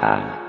Bye.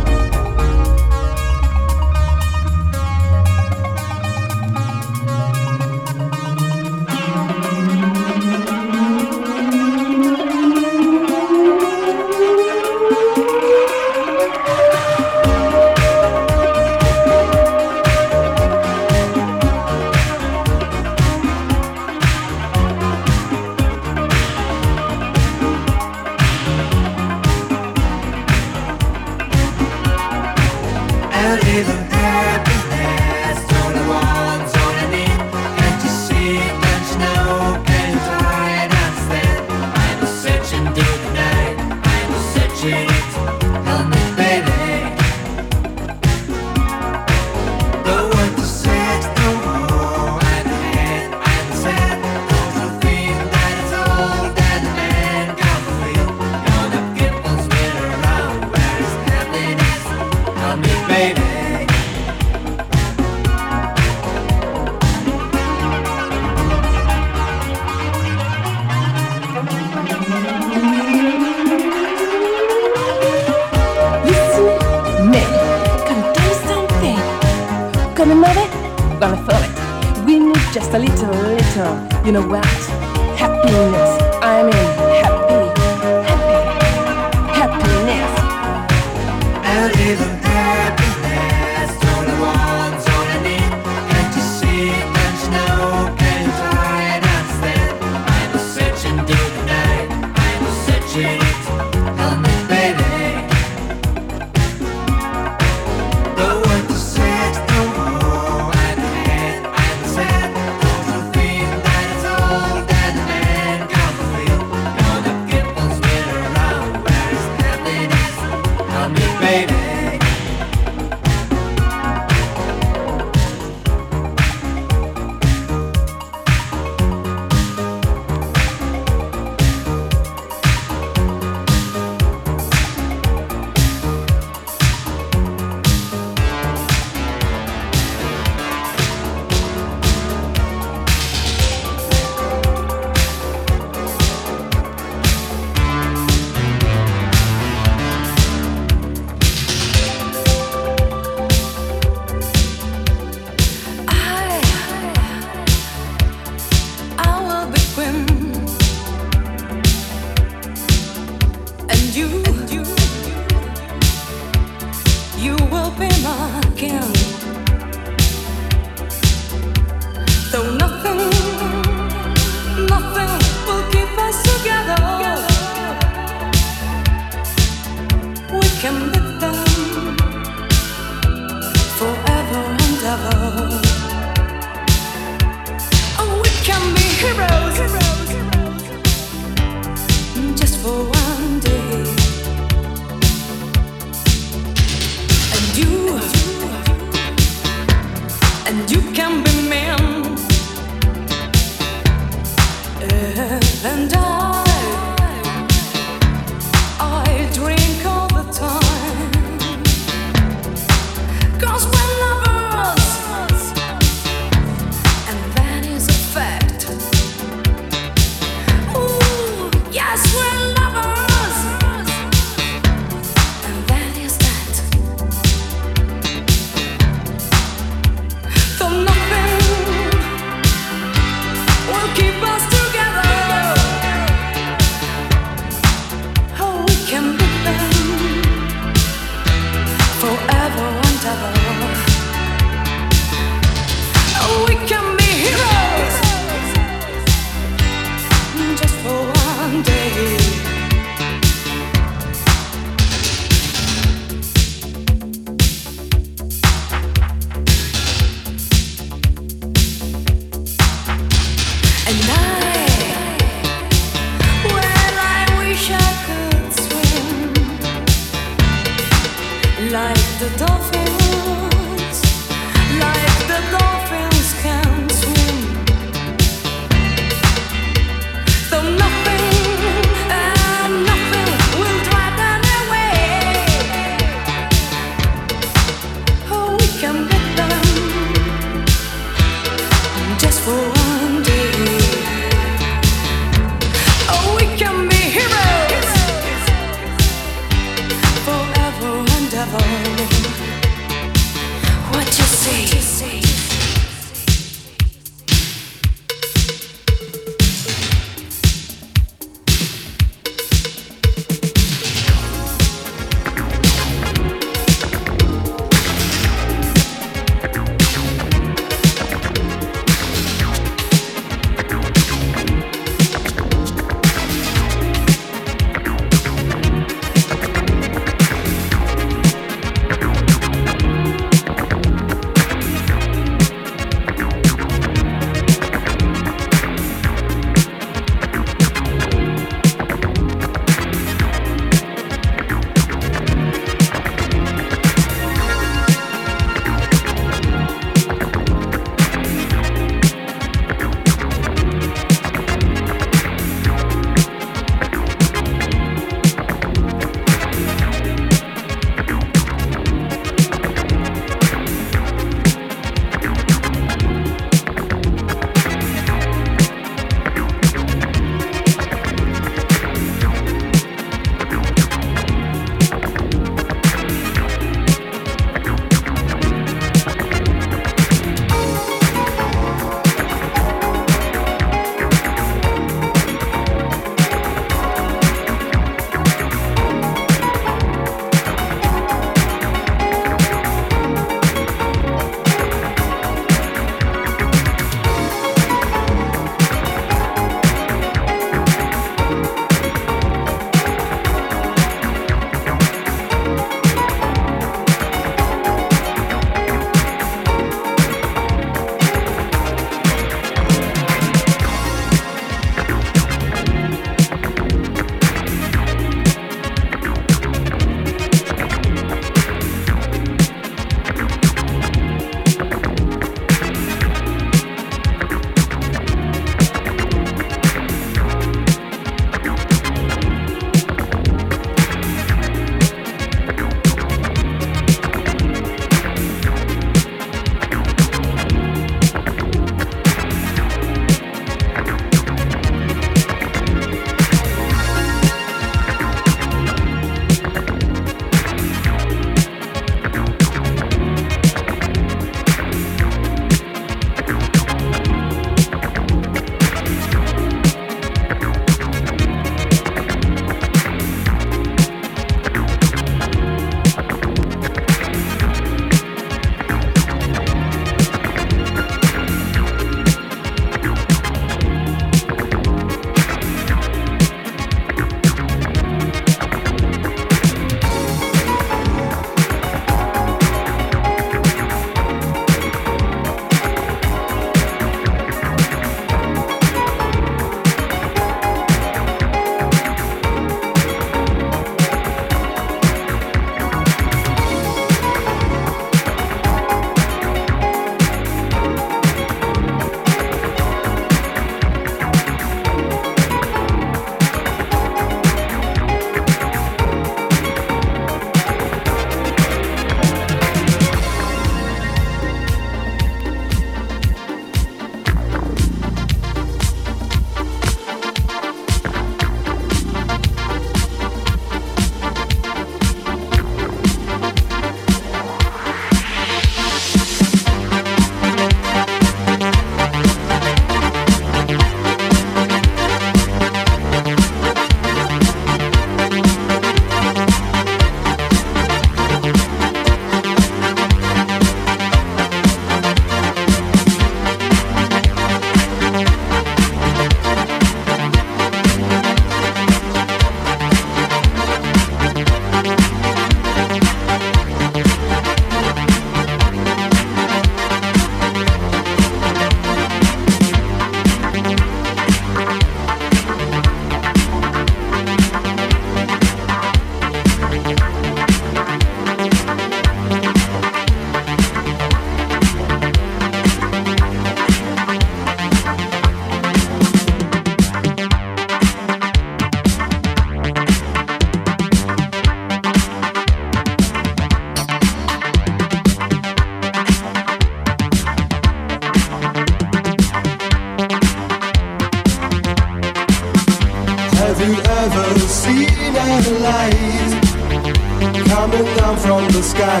From the sky.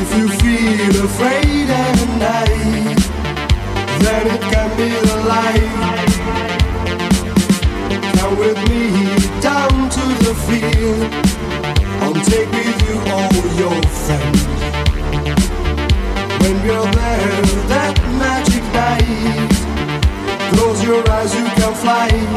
If you feel afraid at night, then it can be the light. Come with me down to the field and take with you all your friends. When you're there that magic night, close your eyes, you can fly.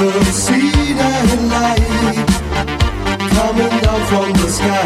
You ever seen a light coming down from the sky?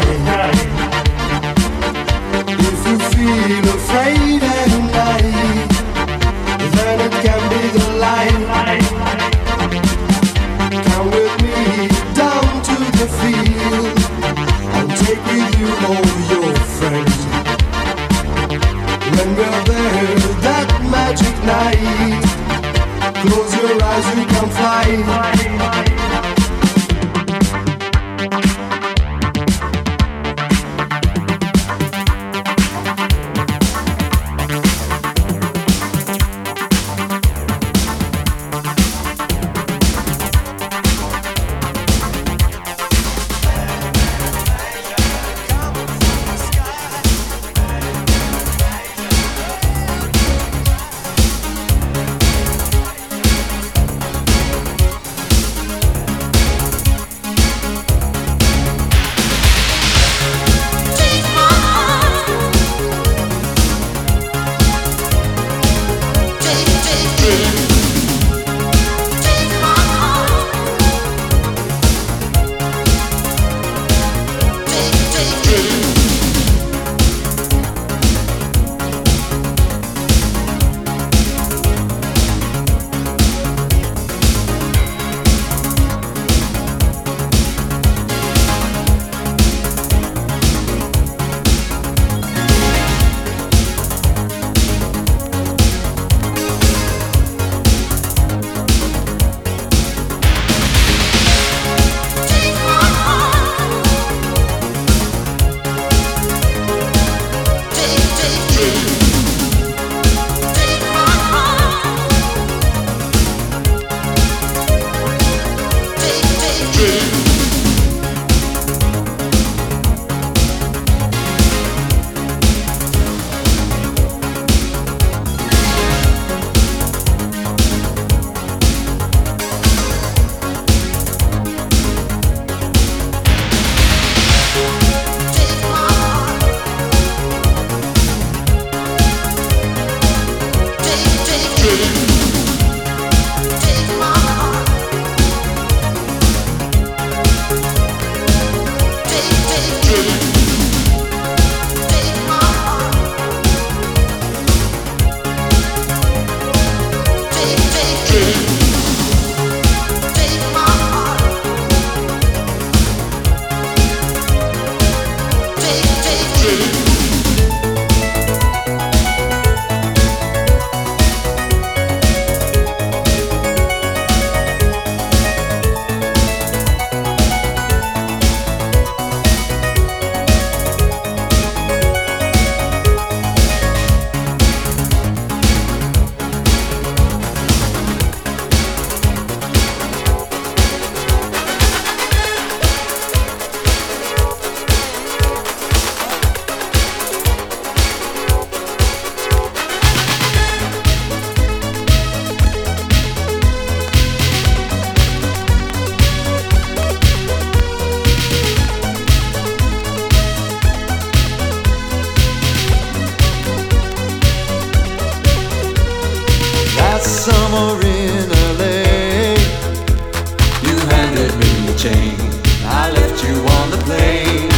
I left you on the plane,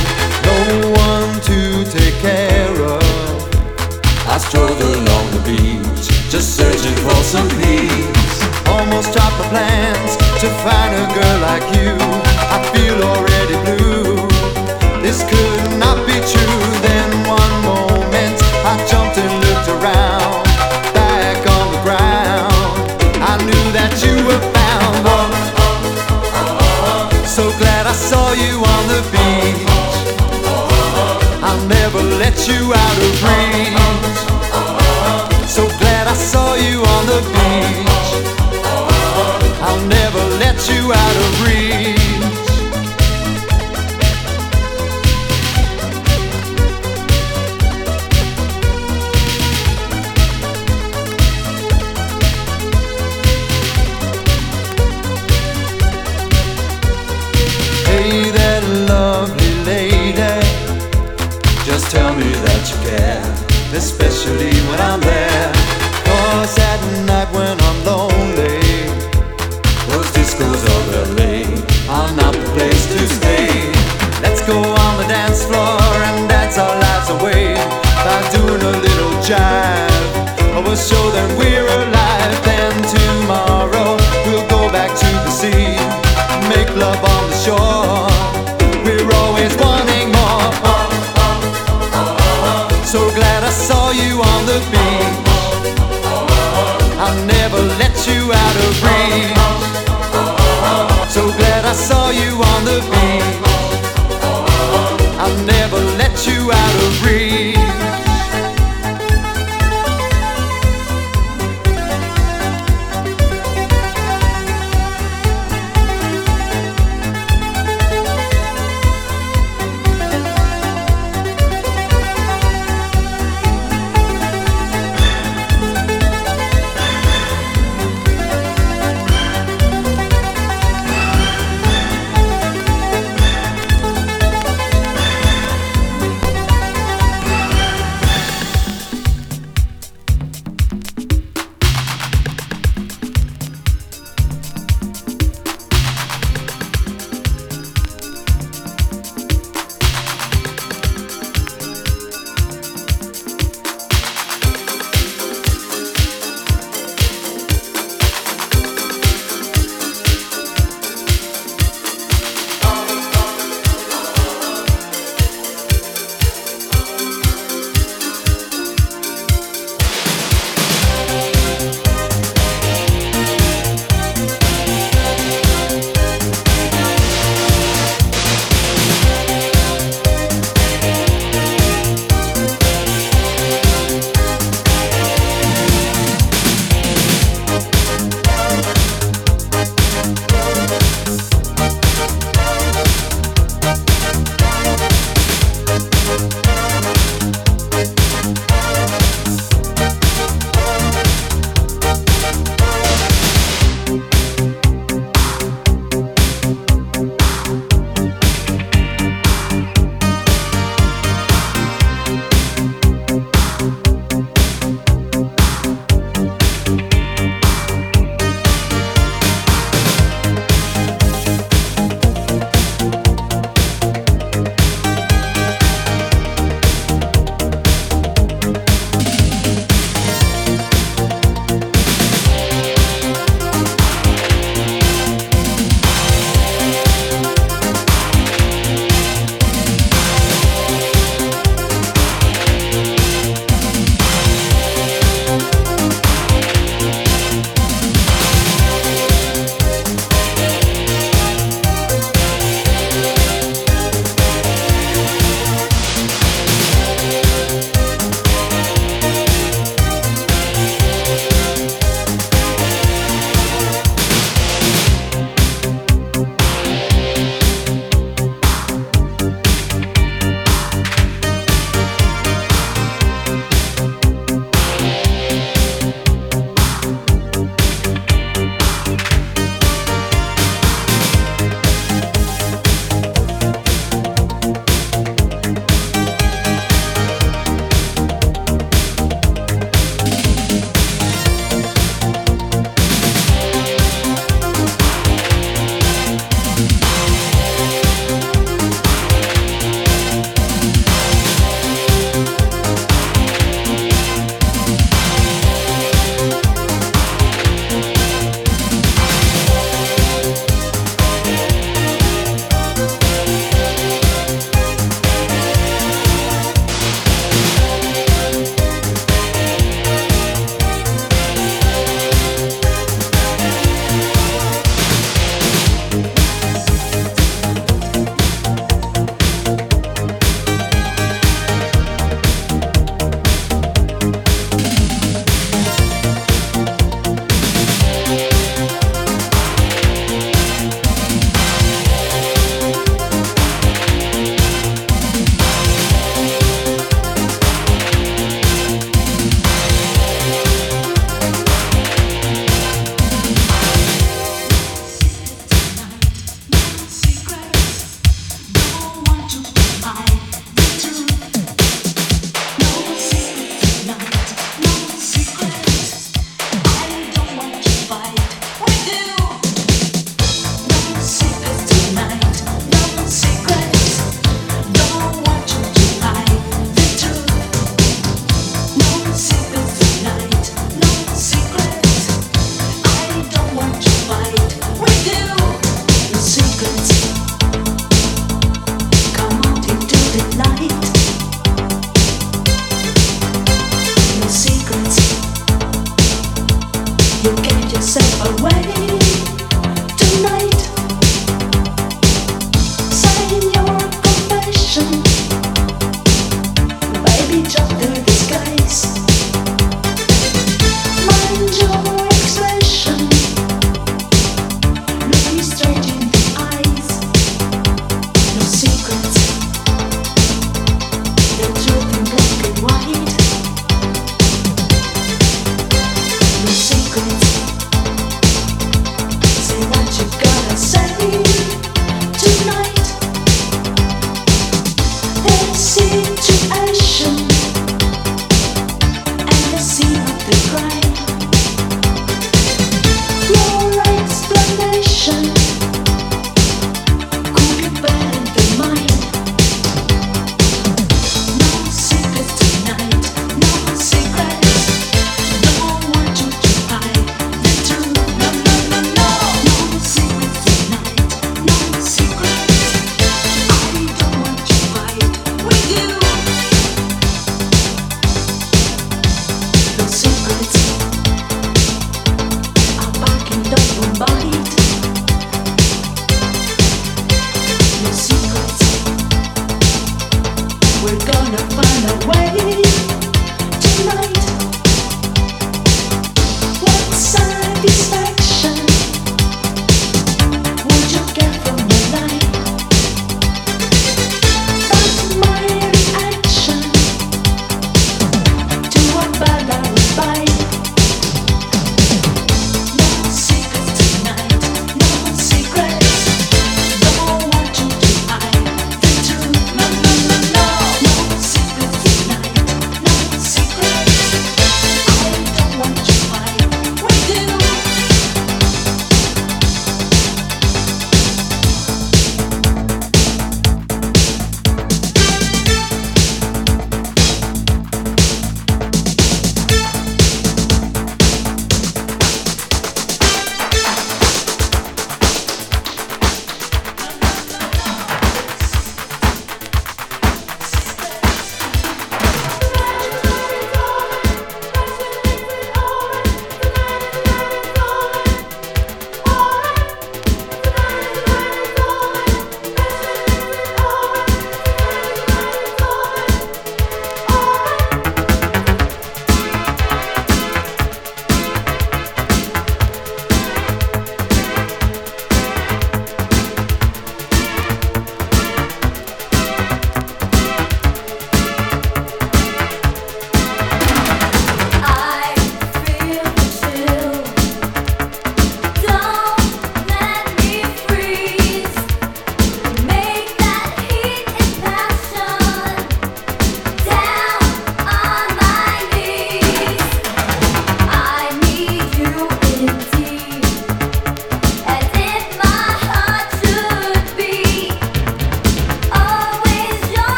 no one to take care of. I strolled along the beach, just searching for some peace. Almost dropped my plans to find a girl like you. I feel already blue. This could you out of reach. So glad I saw you on the beach. I'll never let you out of reach. I'm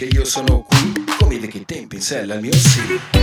che io sono qui come i vecchi tempi in sella al mio sì.